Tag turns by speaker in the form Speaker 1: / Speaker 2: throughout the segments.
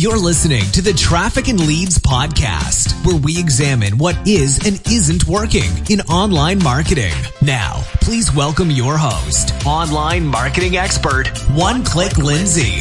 Speaker 1: You're listening to the Traffic and Leads podcast, where we examine what is and isn't working in online marketing. Now, please welcome your host, online marketing expert, One Click Lindsay.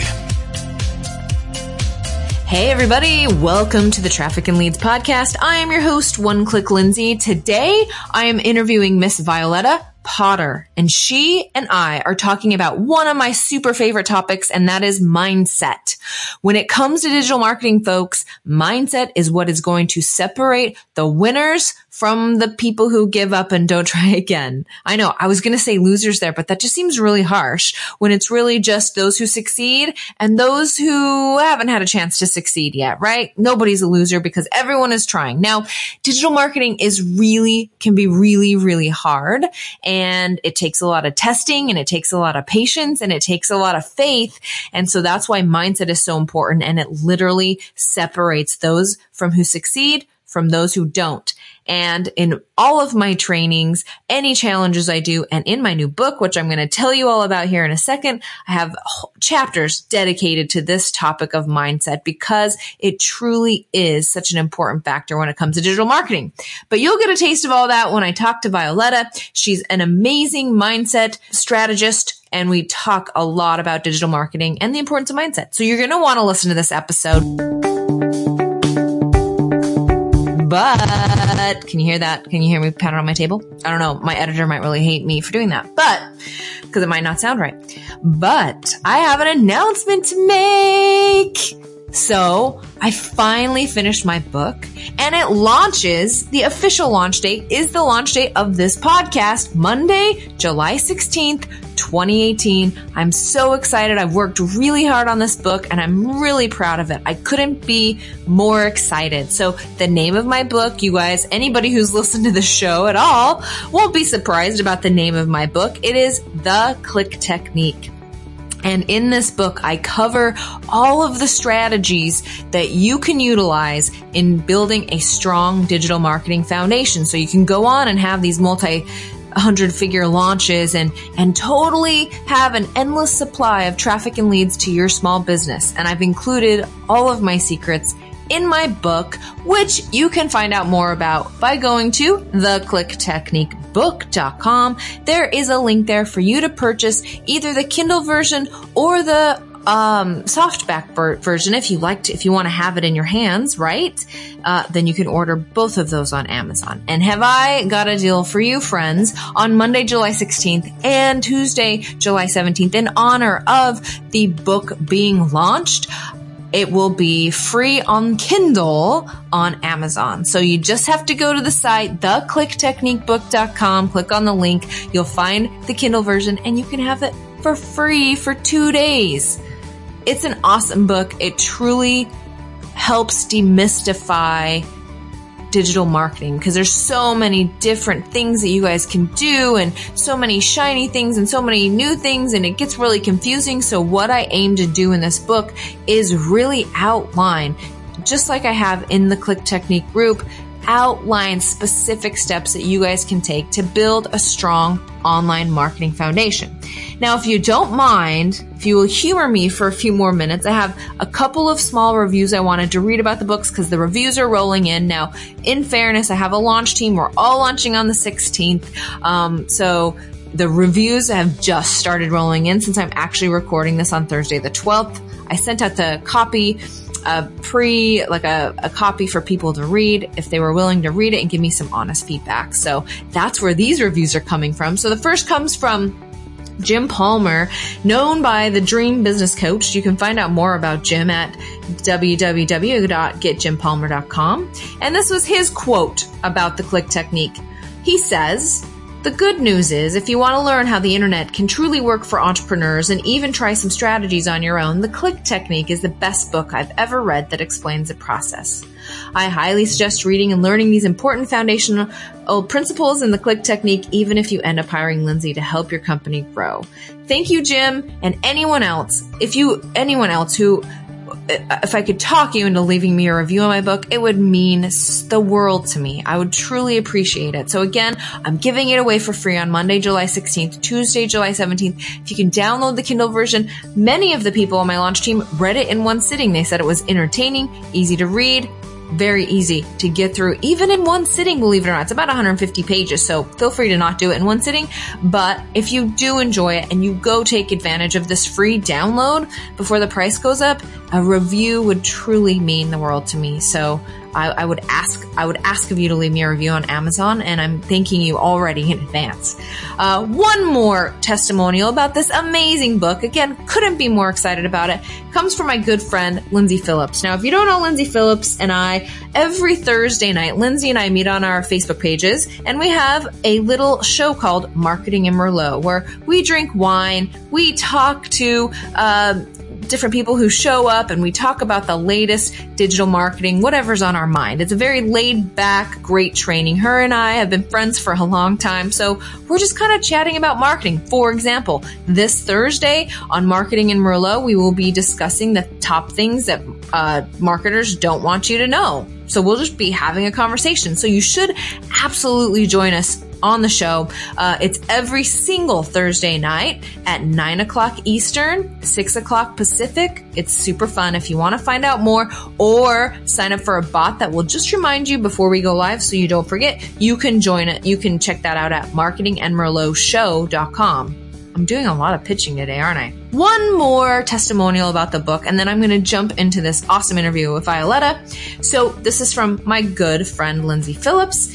Speaker 2: Hey everybody, welcome to the Traffic and Leads podcast. I am your host, One Click Lindsay. Today, I am interviewing Miss Violetta Potter, and she and I are talking about one of my super favorite topics, and that is mindset. When it comes to digital marketing, folks, mindset is what is going to separate the winners from the people who give up and don't try again. I know I was going to say losers there, but that just seems really harsh when it's really just those who succeed and those who haven't had a chance to succeed yet, right? Nobody's a loser because everyone is trying. Now, digital marketing is really, can be really, really hard and it takes a lot of testing and it takes a lot of patience and it takes a lot of faith. And so that's why mindset is so important and it literally separates those from who succeed from those who don't. And in all of my trainings, any challenges I do, and in my new book, which I'm going to tell you all about here in a second, I have chapters dedicated to this topic of mindset because it truly is such an important factor when it comes to digital marketing. But you'll get a taste of all that when I talk to Violetta. She's an amazing mindset strategist and we talk a lot about digital marketing and the importance of mindset. So you're going to want to listen to this episode. But can you hear that? Can you hear me pounding on my table? I don't know. My editor might really hate me for doing that, but because it might not sound right. But I have an announcement to make. So I finally finished my book and it launches. The official launch date is the launch date of this podcast, Monday, July 16th, 2018. I'm so excited. I've worked really hard on this book and I'm really proud of it. I couldn't be more excited. So the name of my book, you guys, anybody who's listened to the show at all won't be surprised about the name of my book. It is The Click Technique. And in this book, I cover all of the strategies that you can utilize in building a strong digital marketing foundation. So you can go on and have these multi hundred figure launches and, and totally have an endless supply of traffic and leads to your small business. And I've included all of my secrets in my book, which you can find out more about by going to theclicktechniquebook.com. There is a link there for you to purchase either the Kindle version or the um, softback version if you like to, if you want to have it in your hands, right? Uh, then you can order both of those on Amazon. And have I got a deal for you, friends, on Monday, July 16th and Tuesday, July 17th in honor of the book being launched. It will be free on Kindle on Amazon. So you just have to go to the site, theclicktechniquebook.com, click on the link. You'll find the Kindle version and you can have it for free for two days. It's an awesome book. It truly helps demystify digital marketing because there's so many different things that you guys can do and so many shiny things and so many new things and it gets really confusing. So what I aim to do in this book is really outline, just like I have in the Click Technique group, outline specific steps that you guys can take to build a strong online marketing foundation. Now, if you don't mind, if you will humor me for a few more minutes, I have a couple of small reviews I wanted to read about the books because the reviews are rolling in. Now, in fairness, I have a launch team. We're all launching on the 16th. Um, so the reviews have just started rolling in since I'm actually recording this on Thursday the 12th. I sent out the copy a pre like a, a copy for people to read if they were willing to read it and give me some honest feedback so that's where these reviews are coming from so the first comes from Jim Palmer, known by the Dream Business Coach. You can find out more about Jim at www.getjimpalmer.com. And this was his quote about the click technique. He says, the good news is, if you want to learn how the internet can truly work for entrepreneurs and even try some strategies on your own, The Click Technique is the best book I've ever read that explains the process. I highly suggest reading and learning these important foundational principles in the click technique, even if you end up hiring Lindsay to help your company grow. Thank you, Jim, and anyone else. If you, anyone else who if I could talk you into leaving me a review on my book, it would mean the world to me. I would truly appreciate it. So again, I'm giving it away for free on Monday, July 16th, Tuesday, July 17th. If you can download the Kindle version, many of the people on my launch team read it in one sitting. They said it was entertaining, easy to read, very easy to get through, even in one sitting, believe it or not. It's about 150 pages, so feel free to not do it in one sitting. But if you do enjoy it and you go take advantage of this free download before the price goes up, a review would truly mean the world to me. So I, I, would ask I would ask of you to leave me a review on Amazon, and I'm thanking you already in advance. Uh, one more testimonial about this amazing book. Again, couldn't be more excited about it. Comes from my good friend Lindsay Phillips. Now, if you don't know Lindsay Phillips and I, every Thursday night, Lindsay and I meet on our Facebook pages, and we have a little show called Marketing in Merlot, where we drink wine, we talk to. Uh, different people who show up and we talk about the latest digital marketing, whatever's on our mind. It's a very laid back, great training. Her and I have been friends for a long time. So we're just kind of chatting about marketing. For example, this Thursday on Marketing in Merlot, we will be discussing the top things that uh, marketers don't want you to know. So we'll just be having a conversation. So you should absolutely join us on the show. Uh, it's every single Thursday night at 9 o'clock Eastern, 6 o'clock Pacific. It's super fun. If you want to find out more or sign up for a bot that will just remind you before we go live so you don't forget, you can join it. You can check that out at marketingandmerlotshow.com. I'm doing a lot of pitching today, aren't I? One more testimonial about the book, and then I'm going to jump into this awesome interview with Violetta. So, this is from my good friend Lindsay Phillips.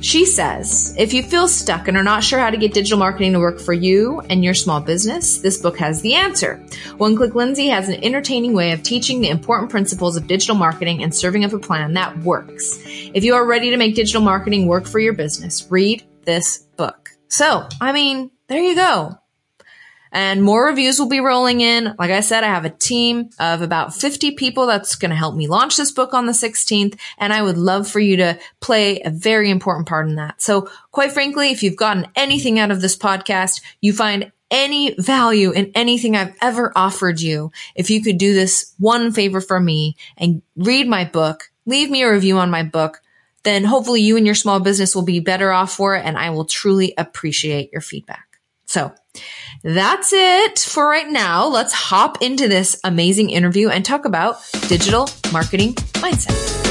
Speaker 2: She says, if you feel stuck and are not sure how to get digital marketing to work for you and your small business, this book has the answer. One Click Lindsay has an entertaining way of teaching the important principles of digital marketing and serving up a plan that works. If you are ready to make digital marketing work for your business, read this book. So, I mean, there you go and more reviews will be rolling in. Like I said, I have a team of about 50 people that's going to help me launch this book on the 16th. And I would love for you to play a very important part in that. So quite frankly, if you've gotten anything out of this podcast, you find any value in anything I've ever offered you, if you could do this one favor for me and read my book, leave me a review on my book, then hopefully you and your small business will be better off for it. And I will truly appreciate your feedback. So that's it for right now. Let's hop into this amazing interview and talk about digital marketing mindset.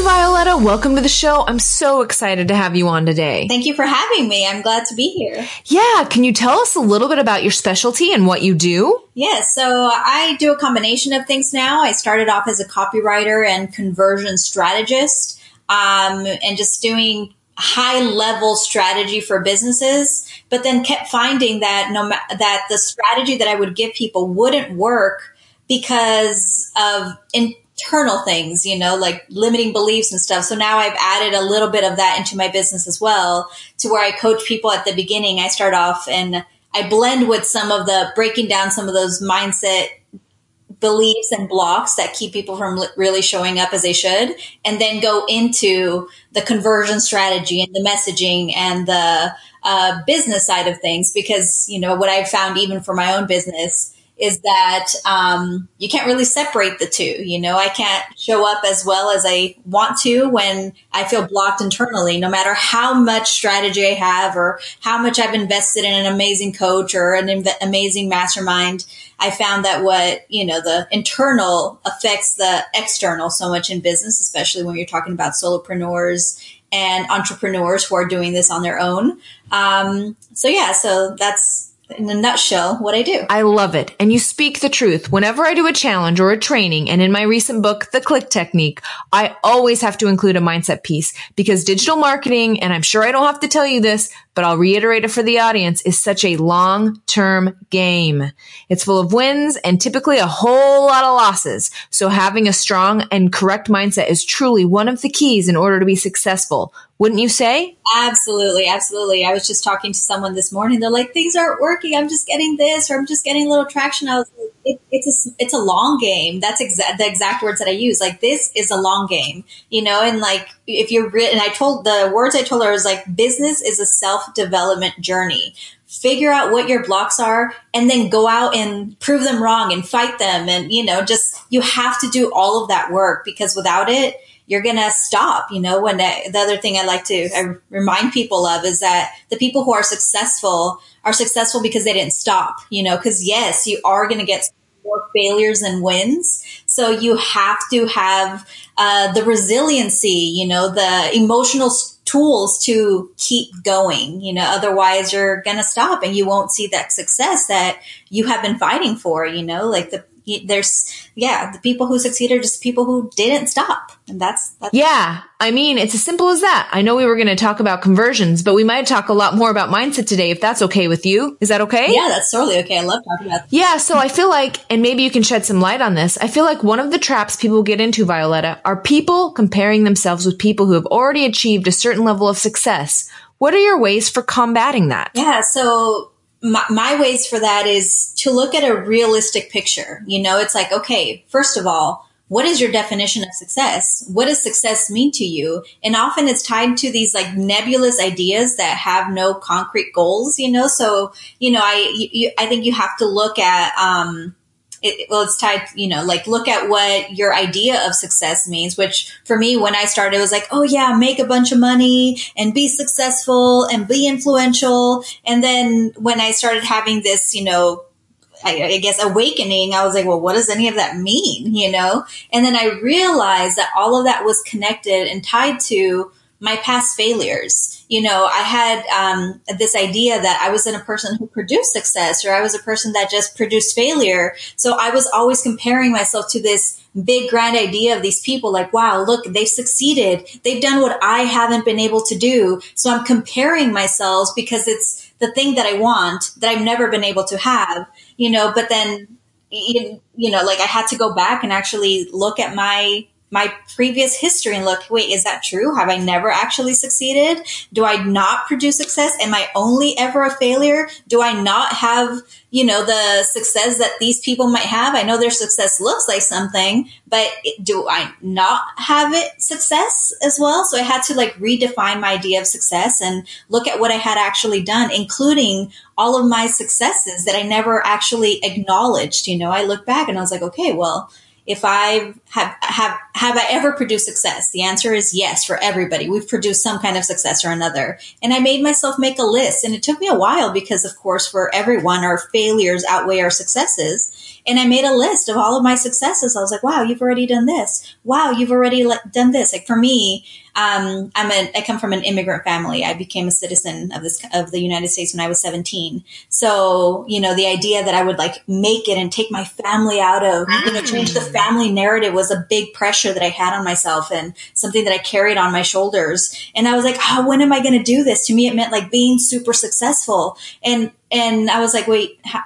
Speaker 2: Hey, Violetta, welcome to the show. I'm so excited to have you on today.
Speaker 3: Thank you for having me. I'm glad to be here.
Speaker 2: Yeah. Can you tell us a little bit about your specialty and what you do?
Speaker 3: Yes. Yeah, so I do a combination of things now. I started off as a copywriter and conversion strategist, um, and just doing high level strategy for businesses, but then kept finding that no ma- that the strategy that I would give people wouldn't work because of in- internal things, you know, like limiting beliefs and stuff. So now I've added a little bit of that into my business as well to where I coach people at the beginning. I start off and I blend with some of the breaking down some of those mindset beliefs and blocks that keep people from really showing up as they should and then go into the conversion strategy and the messaging and the uh, business side of things because you know what i've found even for my own business is that um, you can't really separate the two. You know, I can't show up as well as I want to when I feel blocked internally, no matter how much strategy I have or how much I've invested in an amazing coach or an inv- amazing mastermind. I found that what, you know, the internal affects the external so much in business, especially when you're talking about solopreneurs and entrepreneurs who are doing this on their own. Um, so yeah, so that's, in a nutshell what I do.
Speaker 2: I love it. And you speak the truth. Whenever I do a challenge or a training, and in my recent book, The Click Technique, I always have to include a mindset piece because digital marketing, and I'm sure I don't have to tell you this, but I'll reiterate it for the audience, is such a long term game. It's full of wins and typically a whole lot of losses. So having a strong and correct mindset is truly one of the keys in order to be successful. Wouldn't you say?
Speaker 3: Absolutely. Absolutely. I was just talking to someone this morning. They're like, things aren't working. I'm just getting this, or I'm just getting a little traction. I was like, it, it's a, it's a long game. That's exa- the exact words that I use. Like this is a long game, you know. And like if you're written, I told the words I told her was like business is a self development journey. Figure out what your blocks are, and then go out and prove them wrong and fight them. And you know, just you have to do all of that work because without it, you're going to stop. You know, when I, the other thing I like to I remind people of is that the people who are successful are successful because they didn't stop, you know, because yes, you are going to get more failures and wins. So you have to have uh, the resiliency, you know, the emotional tools to keep going, you know, otherwise you're going to stop and you won't see that success that you have been fighting for, you know, like the there's yeah the people who succeed are just people who didn't stop. And that's, that's
Speaker 2: yeah i mean it's as simple as that. I know we were going to talk about conversions but we might talk a lot more about mindset today if that's okay with you. Is that okay?
Speaker 3: Yeah that's totally okay. I love talking about that.
Speaker 2: yeah so i feel like and maybe you can shed some light on this i feel like one of the traps people get into violetta are people comparing themselves with people who have already achieved a certain level of success. What are your ways for combating that?
Speaker 3: Yeah so my, my ways for that is to look at a realistic picture. You know, it's like, okay, first of all, what is your definition of success? What does success mean to you? And often it's tied to these like nebulous ideas that have no concrete goals, you know? So, you know, I, you, I think you have to look at, um, it, well, it's tied, you know, like look at what your idea of success means, which for me, when I started, was like, oh yeah, make a bunch of money and be successful and be influential. And then when I started having this, you know, I, I, guess awakening, I was like, well, what does any of that mean? You know? And then I realized that all of that was connected and tied to my past failures. You know, I had um, this idea that I was in a person who produced success or I was a person that just produced failure. So I was always comparing myself to this big grand idea of these people like, wow, look, they've succeeded. They've done what I haven't been able to do. So I'm comparing myself because it's the thing that I want that I've never been able to have, you know, but then, you know, like I had to go back and actually look at my my previous history and look, wait, is that true? Have I never actually succeeded? Do I not produce success? Am I only ever a failure? Do I not have, you know, the success that these people might have? I know their success looks like something, but do I not have it success as well? So I had to like redefine my idea of success and look at what I had actually done, including all of my successes that I never actually acknowledged. You know, I look back and I was like, okay, well, if I have, have, have I ever produced success? The answer is yes for everybody. We've produced some kind of success or another. And I made myself make a list and it took me a while because of course for everyone our failures outweigh our successes. And I made a list of all of my successes. I was like, wow, you've already done this. Wow, you've already done this. Like for me, um, I'm a, I come from an immigrant family. I became a citizen of this, of the United States when I was 17. So, you know, the idea that I would like make it and take my family out of, you know, change the family narrative was a big pressure that I had on myself and something that I carried on my shoulders. And I was like, oh, when am I going to do this? To me, it meant like being super successful. And, and I was like, wait, how,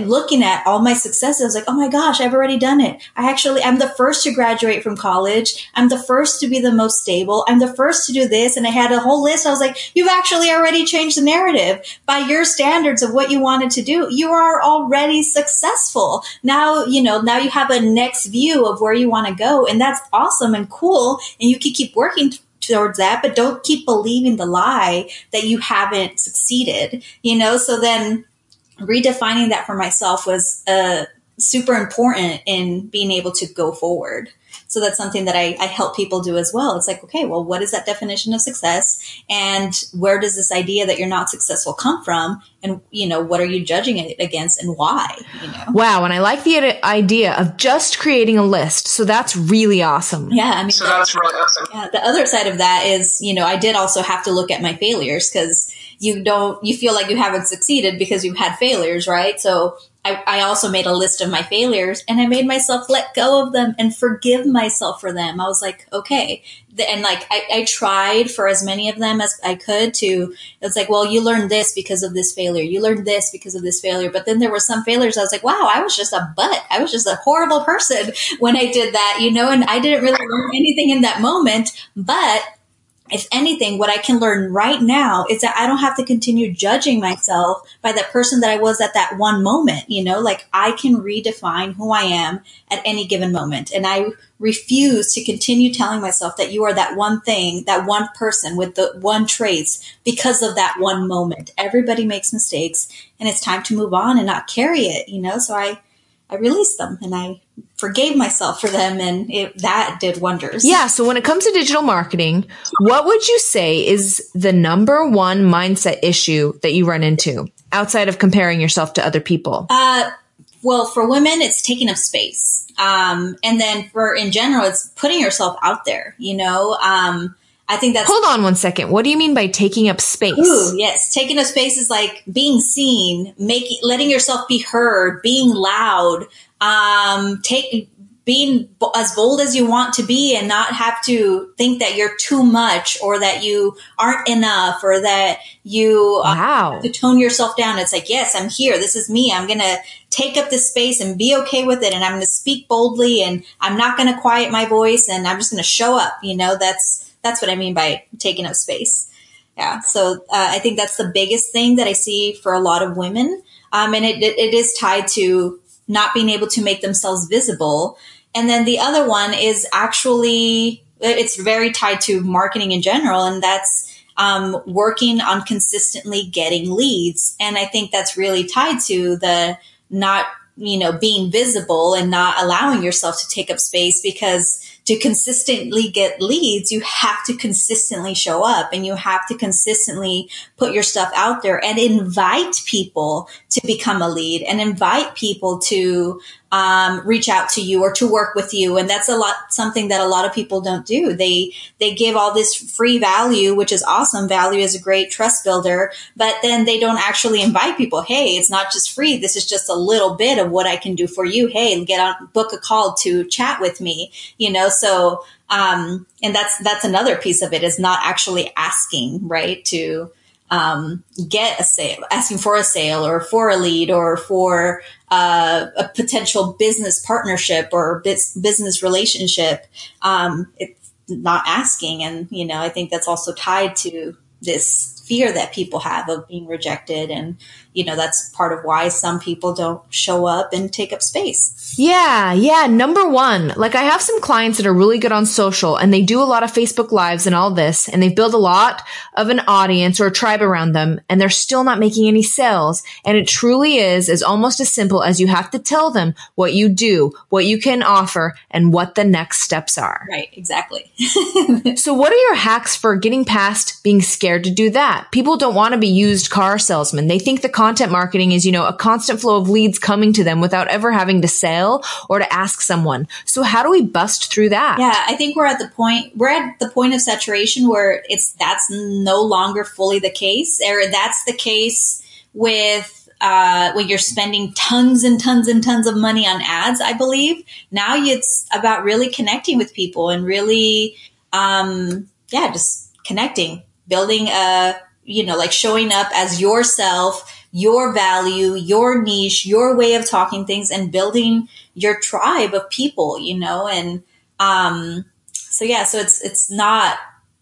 Speaker 3: looking at all my successes, I was like, oh my gosh, I've already done it. I actually, I'm the first to graduate from college. I'm the first to be the most stable. I'm the first to do this. And I had a whole list. I was like, you've actually already changed the narrative by your standards of what you wanted to do. You are already successful. Now, you know, now you have a next view of where you want to go. And that's awesome and cool. And you can keep working towards that, but don't keep believing the lie that you haven't succeeded, you know? So then, redefining that for myself was uh, super important in being able to go forward. So that's something that I, I, help people do as well. It's like, okay, well, what is that definition of success? And where does this idea that you're not successful come from? And, you know, what are you judging it against and why? You know?
Speaker 2: Wow. And I like the idea of just creating a list. So that's really awesome.
Speaker 3: Yeah. I mean,
Speaker 4: so that's really awesome.
Speaker 3: Yeah. The other side of that is, you know, I did also have to look at my failures because you don't, you feel like you haven't succeeded because you've had failures, right? So I, I, also made a list of my failures and I made myself let go of them and forgive myself for them. I was like, okay. And like, I, I tried for as many of them as I could to, it's like, well, you learned this because of this failure. You learned this because of this failure. But then there were some failures. I was like, wow, I was just a butt. I was just a horrible person when I did that, you know, and I didn't really learn anything in that moment, but if anything, what I can learn right now is that I don't have to continue judging myself by the person that I was at that one moment. You know, like I can redefine who I am at any given moment. And I refuse to continue telling myself that you are that one thing, that one person with the one traits because of that one moment. Everybody makes mistakes and it's time to move on and not carry it, you know? So I, I released them and I forgave myself for them and it, that did wonders.
Speaker 2: Yeah. So when it comes to digital marketing, what would you say is the number one mindset issue that you run into outside of comparing yourself to other people?
Speaker 3: Uh, well, for women, it's taking up space. Um, and then for in general, it's putting yourself out there, you know, um, I think that's.
Speaker 2: Hold on one second. What do you mean by taking up space?
Speaker 3: Ooh, yes. Taking up space is like being seen, making, letting yourself be heard, being loud, um, take, being as bold as you want to be and not have to think that you're too much or that you aren't enough or that you uh,
Speaker 2: wow.
Speaker 3: to tone yourself down. It's like, yes, I'm here. This is me. I'm going to take up this space and be okay with it. And I'm going to speak boldly and I'm not going to quiet my voice and I'm just going to show up. You know, that's, that's what I mean by taking up space. Yeah. So uh, I think that's the biggest thing that I see for a lot of women. Um, and it, it is tied to not being able to make themselves visible. And then the other one is actually, it's very tied to marketing in general. And that's, um, working on consistently getting leads. And I think that's really tied to the not, you know, being visible and not allowing yourself to take up space because to consistently get leads, you have to consistently show up and you have to consistently put your stuff out there and invite people to become a lead and invite people to um, reach out to you or to work with you. And that's a lot, something that a lot of people don't do. They, they give all this free value, which is awesome. Value is a great trust builder, but then they don't actually invite people. Hey, it's not just free. This is just a little bit of what I can do for you. Hey, get on, book a call to chat with me, you know, so, um, and that's, that's another piece of it is not actually asking, right? To, um, get a sale, asking for a sale or for a lead or for uh, a potential business partnership or business relationship. Um, it's not asking. And, you know, I think that's also tied to this fear that people have of being rejected. And, you know, that's part of why some people don't show up and take up space.
Speaker 2: Yeah. Yeah. Number one, like I have some clients that are really good on social and they do a lot of Facebook lives and all this, and they've built a lot of an audience or a tribe around them and they're still not making any sales. And it truly is, is almost as simple as you have to tell them what you do, what you can offer and what the next steps are.
Speaker 3: Right. Exactly.
Speaker 2: so what are your hacks for getting past being scared to do that? People don't want to be used car salesmen. They think the content marketing is, you know, a constant flow of leads coming to them without ever having to sell or to ask someone. So how do we bust through that?
Speaker 3: Yeah, I think we're at the point, we're at the point of saturation where it's, that's no longer fully the case or that's the case with uh, when you're spending tons and tons and tons of money on ads, I believe. Now it's about really connecting with people and really, um, yeah, just connecting, building a, you know, like showing up as yourself, your value, your niche, your way of talking things and building your tribe of people, you know, and, um, so yeah, so it's, it's not,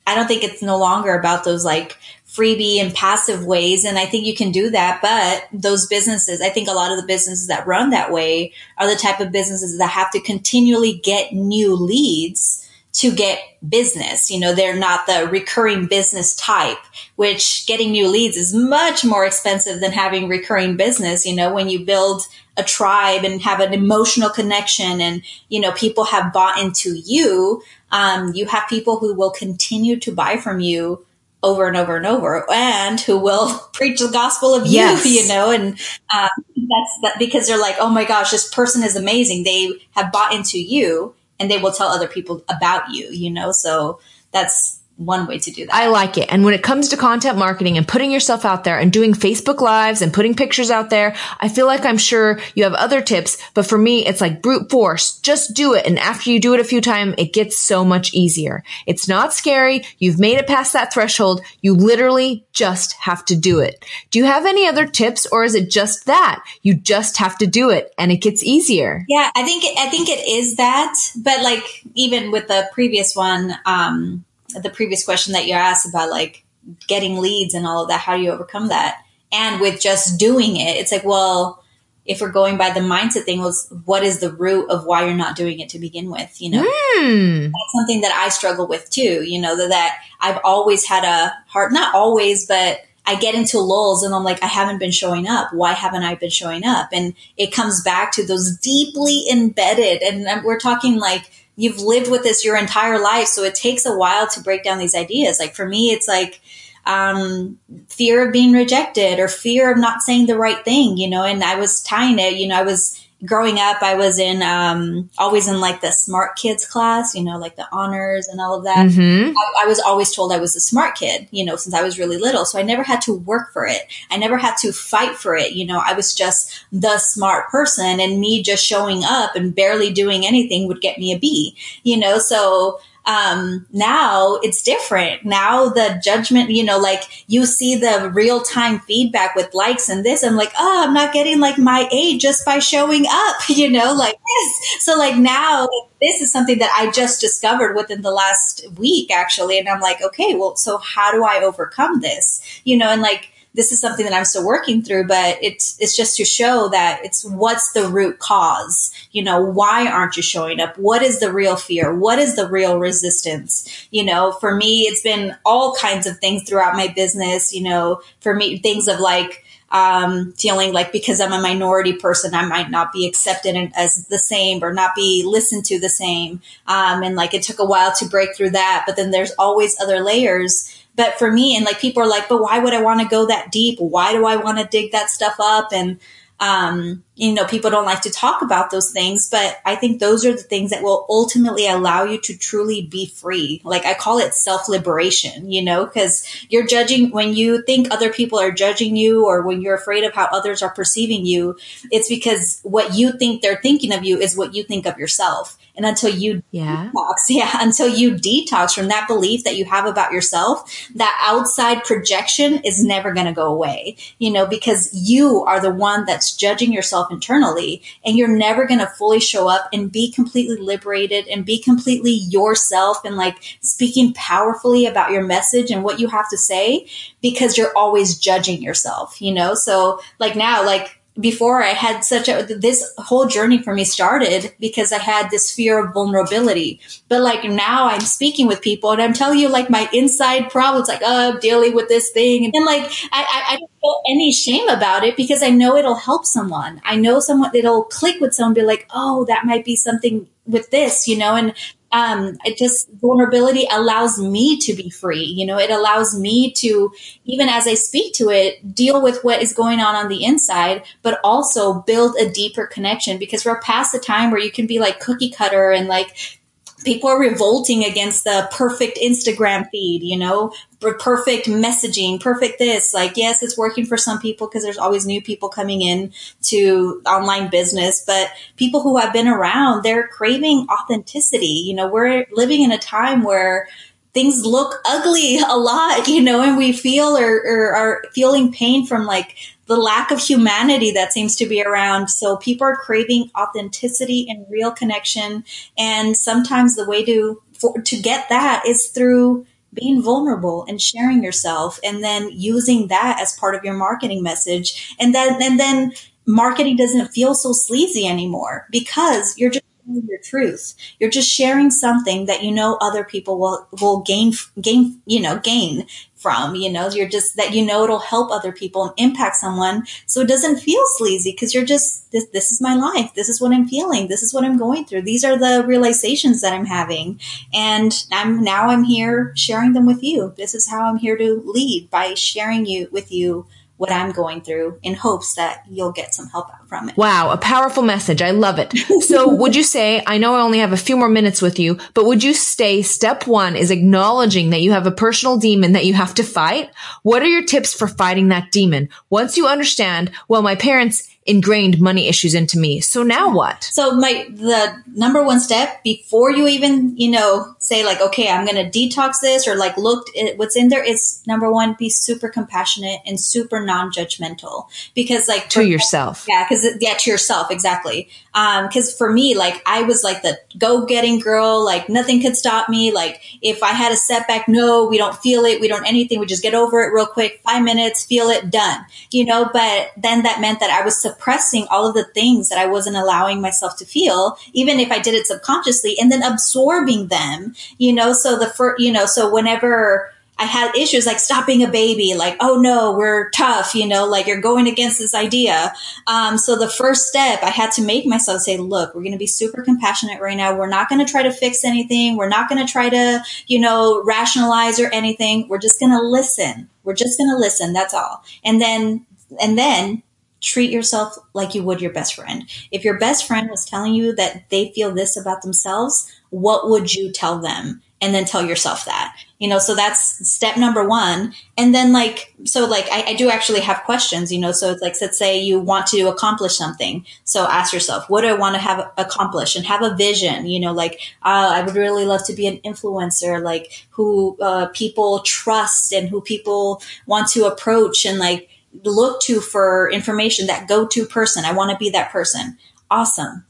Speaker 3: I don't think it's no longer about those like freebie and passive ways. And I think you can do that. But those businesses, I think a lot of the businesses that run that way are the type of businesses that have to continually get new leads to get business. You know, they're not the recurring business type, which getting new leads is much more expensive than having recurring business. You know, when you build a tribe and have an emotional connection and, you know, people have bought into you, um, you have people who will continue to buy from you over and over and over and who will preach the gospel of you, yes. you know, and um, that's that because they're like, oh my gosh, this person is amazing. They have bought into you and they will tell other people about you, you know? So that's one way to do that.
Speaker 2: I like it. And when it comes to content marketing and putting yourself out there and doing Facebook lives and putting pictures out there, I feel like I'm sure you have other tips, but for me, it's like brute force. Just do it. And after you do it a few times, it gets so much easier. It's not scary. You've made it past that threshold. You literally just have to do it. Do you have any other tips or is it just that? You just have to do it and it gets easier.
Speaker 3: Yeah, I think, I think it is that, but like even with the previous one, um, the previous question that you asked about like getting leads and all of that, how do you overcome that? And with just doing it, it's like, well, if we're going by the mindset thing was what is the root of why you're not doing it to begin with you know mm. that's something that i struggle with too you know that, that i've always had a heart not always but i get into lulls and i'm like i haven't been showing up why haven't i been showing up and it comes back to those deeply embedded and we're talking like you've lived with this your entire life so it takes a while to break down these ideas. Like for me it's like um, fear of being rejected or fear of not saying the right thing, you know, and I was tying it, you know, I was growing up, I was in, um, always in like the smart kids class, you know, like the honors and all of that. Mm-hmm. I, I, was always told I was a smart kid, you know, since I was really little. So I never had to work for it. I never had to fight for it. You know, I was just the smart person and me just showing up and barely doing anything would get me a B, you know, so, um, now it's different. Now the judgment, you know, like you see the real time feedback with likes and this. I'm like, oh, I'm not getting like my A just by showing up, you know, like this. So like now this is something that I just discovered within the last week actually. And I'm like, okay, well, so how do I overcome this? You know, and like, this is something that I'm still working through, but it's, it's just to show that it's what's the root cause. You know, why aren't you showing up? What is the real fear? What is the real resistance? You know, for me, it's been all kinds of things throughout my business. You know, for me, things of like, um, feeling like because I'm a minority person, I might not be accepted as the same or not be listened to the same. Um, and like it took a while to break through that, but then there's always other layers but for me, and like people are like, but why would I want to go that deep? Why do I want to dig that stuff up? And, um, you know, people don't like to talk about those things, but I think those are the things that will ultimately allow you to truly be free. Like I call it self liberation, you know, because you're judging when you think other people are judging you or when you're afraid of how others are perceiving you, it's because what you think they're thinking of you is what you think of yourself. And until you yeah. detox, yeah, until you detox from that belief that you have about yourself, that outside projection is never going to go away, you know, because you are the one that's judging yourself internally and you're never going to fully show up and be completely liberated and be completely yourself and like speaking powerfully about your message and what you have to say because you're always judging yourself, you know? So like now, like, before I had such a, this whole journey for me started because I had this fear of vulnerability. But like now I'm speaking with people and I'm telling you like my inside problems, like, oh, I'm dealing with this thing. And, like, I, I, I, don't feel any shame about it because I know it'll help someone. I know someone, it'll click with someone, be like, oh, that might be something with this, you know, and um, it just vulnerability allows me to be free. You know, it allows me to, even as I speak to it, deal with what is going on on the inside, but also build a deeper connection because we're past the time where you can be like cookie cutter and like people are revolting against the perfect Instagram feed, you know, perfect messaging, perfect this. Like, yes, it's working for some people because there's always new people coming in to online business, but people who have been around, they're craving authenticity. You know, we're living in a time where things look ugly a lot, you know, and we feel or, or are feeling pain from like the lack of humanity that seems to be around. So people are craving authenticity and real connection. And sometimes the way to, for, to get that is through being vulnerable and sharing yourself and then using that as part of your marketing message. And then, and then marketing doesn't feel so sleazy anymore because you're just your truth. You're just sharing something that you know other people will will gain gain you know gain from. You know, you're just that you know it'll help other people and impact someone, so it doesn't feel sleazy because you're just this. This is my life. This is what I'm feeling. This is what I'm going through. These are the realizations that I'm having, and I'm now I'm here sharing them with you. This is how I'm here to lead by sharing you with you what I'm going through in hopes that you'll get some help out from it.
Speaker 2: Wow, a powerful message. I love it. So would you say, I know I only have a few more minutes with you, but would you say step one is acknowledging that you have a personal demon that you have to fight? What are your tips for fighting that demon? Once you understand, well, my parents ingrained money issues into me. So now what?
Speaker 3: So my the number one step before you even you know say like okay I'm going to detox this or like look at what's in there is number one be super compassionate and super non-judgmental. Because like
Speaker 2: to yourself.
Speaker 3: Yeah because yeah to yourself exactly. Um because for me like I was like the go-getting girl like nothing could stop me. Like if I had a setback no we don't feel it we don't anything we just get over it real quick five minutes feel it done. You know but then that meant that I was suppressing all of the things that I wasn't allowing myself to feel, even if I did it subconsciously, and then absorbing them, you know. So the first, you know, so whenever I had issues like stopping a baby, like, oh no, we're tough, you know, like you're going against this idea. Um, so the first step I had to make myself say, look, we're going to be super compassionate right now. We're not going to try to fix anything. We're not going to try to, you know, rationalize or anything. We're just going to listen. We're just going to listen. That's all. And then, and then treat yourself like you would your best friend. If your best friend was telling you that they feel this about themselves, what would you tell them? And then tell yourself that, you know, so that's step number one. And then like, so like I, I do actually have questions, you know, so it's like, let's say you want to accomplish something. So ask yourself, what do I want to have accomplished and have a vision, you know, like, uh, I would really love to be an influencer, like who, uh, people trust and who people want to approach and like, look to for information, that go to person. I want to be that person. Awesome.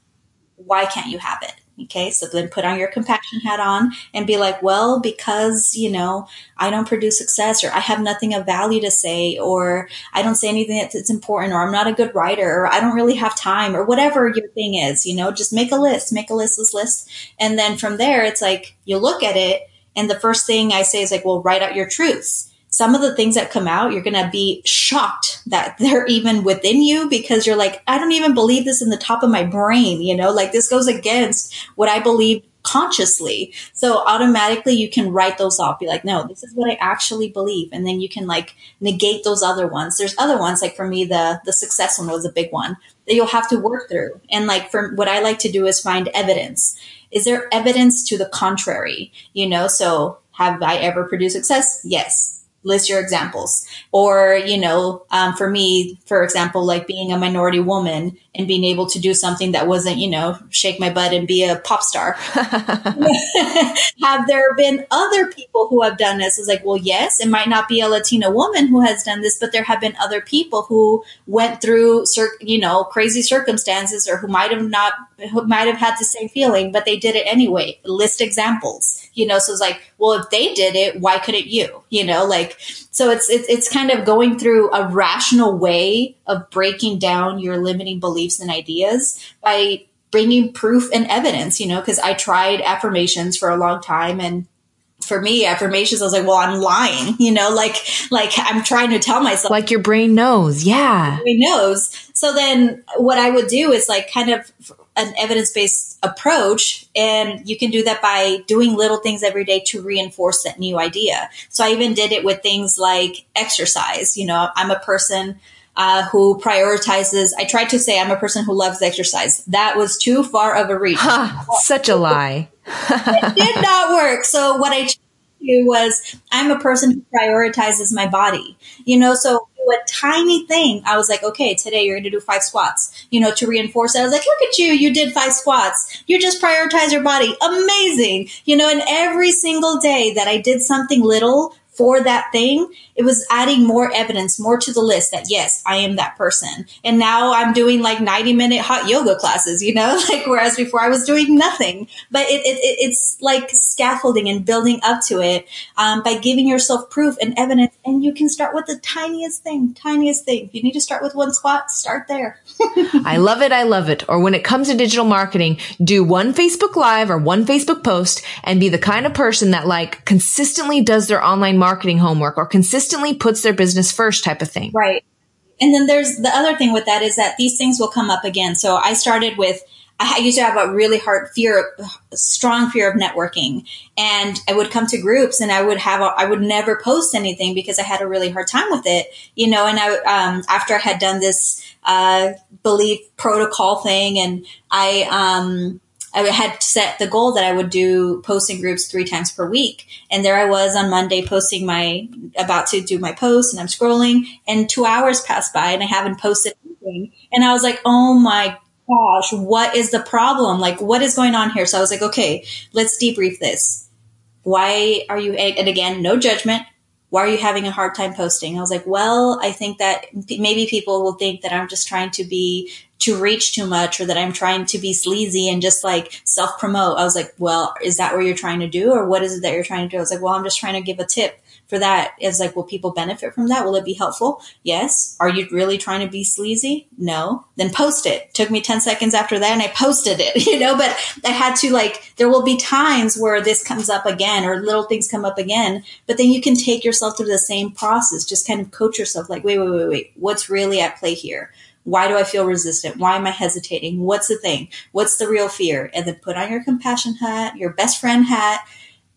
Speaker 3: Why can't you have it? Okay. So then put on your compassion hat on and be like, well, because, you know, I don't produce success or I have nothing of value to say or I don't say anything that's important or I'm not a good writer or I don't really have time or whatever your thing is, you know, just make a list, make a list, list, list. And then from there, it's like you look at it and the first thing I say is like, well, write out your truths some of the things that come out, you're going to be shocked that they're even within you because you're like, I don't even believe this in the top of my brain. You know, like this goes against what I believe consciously. So automatically you can write those off. Be like, no, this is what I actually believe. And then you can like negate those other ones. There's other ones, like for me, the, the success one was a big one that you'll have to work through. And like for what I like to do is find evidence. Is there evidence to the contrary? You know, so have I ever produced success? Yes list your examples. Or you know um, for me for example like being a minority woman and being able to do something that wasn't you know shake my butt and be a pop star. Have there been other people who have done this? It's like well yes it might not be a latina woman who has done this but there have been other people who went through you know crazy circumstances or who might have not who might have had the same feeling but they did it anyway. List examples you know? So it's like well if they did it why couldn't you? You know like so it's it's, it's kind of going through a rational way of breaking down your limiting beliefs and ideas by bringing proof and evidence you know because i tried affirmations for a long time and for me affirmations i was like well i'm lying you know like like i'm trying to tell myself
Speaker 2: like your brain knows yeah.
Speaker 3: Brain knows. So then what i would do is like kind of an evidence-based approach and you can do that by doing little things every day to reinforce that new idea. So i even did it with things like exercise. You know i'm a person uh, who prioritizes i tried to say i'm a person who loves exercise. That was too far of a reach.
Speaker 2: Huh, such a lie.
Speaker 3: It did not work. So what i changed was I'm a person who prioritizes my body, you know, so a tiny thing. I was like, okay, today you're going to do five squats, you know, to reinforce it. I was like, look at you. You did five squats. You just prioritize your body. Amazing. You know, and every single day that I did something little for that thing, it was adding more evidence, more to the list that yes, I am that person. And now I'm doing like 90 minute hot yoga classes, you know, like whereas before I was doing nothing. But it, it, it's like scaffolding and building up to it um, by giving yourself proof and evidence. And you can start with the tiniest thing, tiniest thing. If you need to start with one squat, start there.
Speaker 2: I love it. I love it. Or when it comes to digital marketing, do one Facebook live or one Facebook post and be the kind of person that like consistently does their online marketing homework or consistently puts their business first type of thing.
Speaker 3: Right. And then there's the other thing with that is that these things will come up again. So I started with I used to have a really hard fear, strong fear of networking. And I would come to groups and I would have, a, I would never post anything because I had a really hard time with it, you know, and I, um, after I had done this, uh, belief protocol thing and I, um, I had set the goal that I would do posting groups three times per week. And there I was on Monday posting my, about to do my post and I'm scrolling and two hours passed by and I haven't posted anything. And I was like, oh my gosh, what is the problem? Like, what is going on here? So I was like, okay, let's debrief this. Why are you, and again, no judgment. Why are you having a hard time posting? I was like, well, I think that maybe people will think that I'm just trying to be to reach too much or that I'm trying to be sleazy and just like self promote. I was like, well, is that what you're trying to do? Or what is it that you're trying to do? I was like, well, I'm just trying to give a tip for that is like, will people benefit from that? Will it be helpful? Yes. Are you really trying to be sleazy? No. Then post it. Took me 10 seconds after that and I posted it, you know, but I had to like, there will be times where this comes up again or little things come up again, but then you can take yourself through the same process. Just kind of coach yourself like, wait, wait, wait, wait. What's really at play here? Why do I feel resistant? Why am I hesitating? What's the thing? What's the real fear? And then put on your compassion hat, your best friend hat,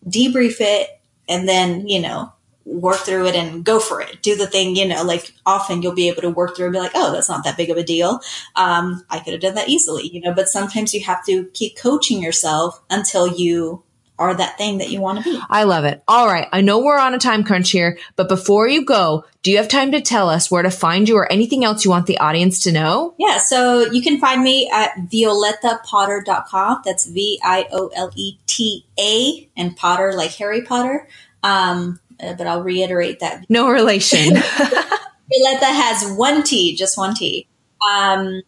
Speaker 3: debrief it, and then, you know, work through it and go for it. Do the thing, you know, like often you'll be able to work through and be like, oh, that's not that big of a deal. Um, I could have done that easily, you know, but sometimes you have to keep coaching yourself until you are that thing that you want to be.
Speaker 2: I love it. All right. I know we're on a time crunch here, but before you go, do you have time to tell us where to find you or anything else you want the audience to know?
Speaker 3: Yeah. So you can find me at violetapotter.com. That's V I O L E T A and Potter like Harry Potter. Um, but I'll reiterate that.
Speaker 2: No relation.
Speaker 3: Violeta has one T, just one T. Um,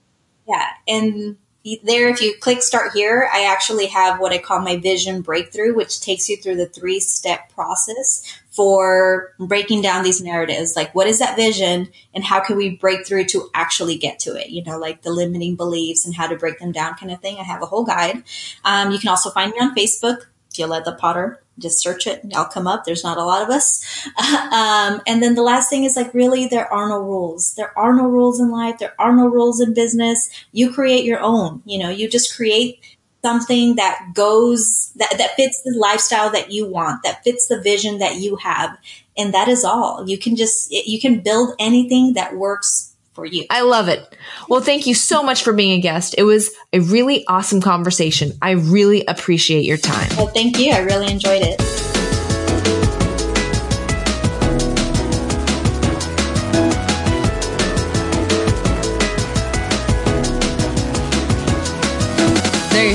Speaker 3: yeah. And there, if you click start here, I actually have what I call my vision breakthrough, which takes you through the three step process for breaking down these narratives. Like, what is that vision and how can we break through to actually get to it? You know, like the limiting beliefs and how to break them down kind of thing. I have a whole guide. Um, you can also find me on Facebook, Violeta Potter just search it and I'll come up. There's not a lot of us. um, and then the last thing is like, really, there are no rules. There are no rules in life. There are no rules in business. You create your own, you know, you just create something that goes, that, that fits the lifestyle that you want, that fits the vision that you have. And that is all. You can just, you can build anything that works for you.
Speaker 2: I love it. Well, thank you so much for being a guest. It was a really awesome conversation. I really appreciate your time.
Speaker 3: Well, thank you. I really enjoyed it.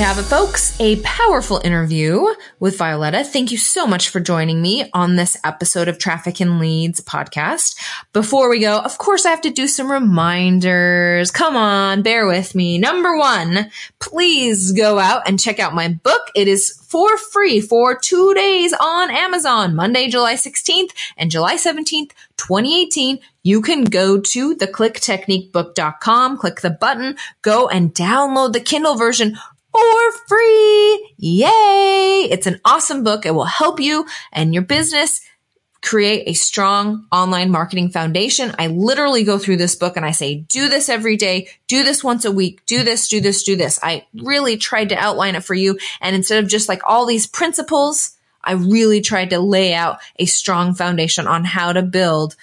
Speaker 2: Have it, folks. A powerful interview with Violeta. Thank you so much for joining me on this episode of Traffic and Leads podcast. Before we go, of course, I have to do some reminders. Come on, bear with me. Number one, please go out and check out my book. It is for free for two days on Amazon, Monday, July 16th and July 17th, 2018 you can go to theclicktechniquebook.com, click the button, go and download the Kindle version for free. Yay! It's an awesome book. It will help you and your business create a strong online marketing foundation. I literally go through this book and I say, do this every day, do this once a week, do this, do this, do this. I really tried to outline it for you. And instead of just like all these principles, I really tried to lay out a strong foundation on how to build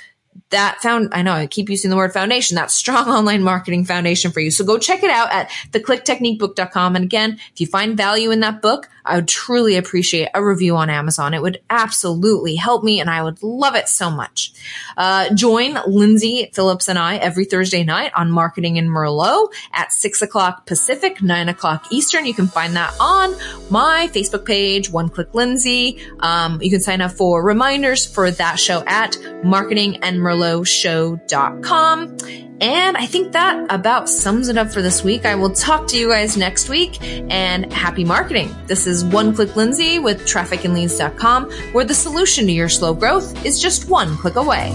Speaker 2: that found, I know I keep using the word foundation, that strong online marketing foundation for you. So go check it out at theclicktechniquebook.com. And again, if you find value in that book, I would truly appreciate a review on Amazon. It would absolutely help me and I would love it so much. Uh, join Lindsay Phillips and I every Thursday night on Marketing and Merlot at six o'clock Pacific, nine o'clock Eastern. You can find that on my Facebook page, One Click Lindsay. Um, you can sign up for reminders for that show at marketingandmerlotshow.com. And I think that about sums it up for this week. I will talk to you guys next week and happy marketing. This is One Click Lindsay with trafficandleads.com, where the solution to your slow growth is just one click away.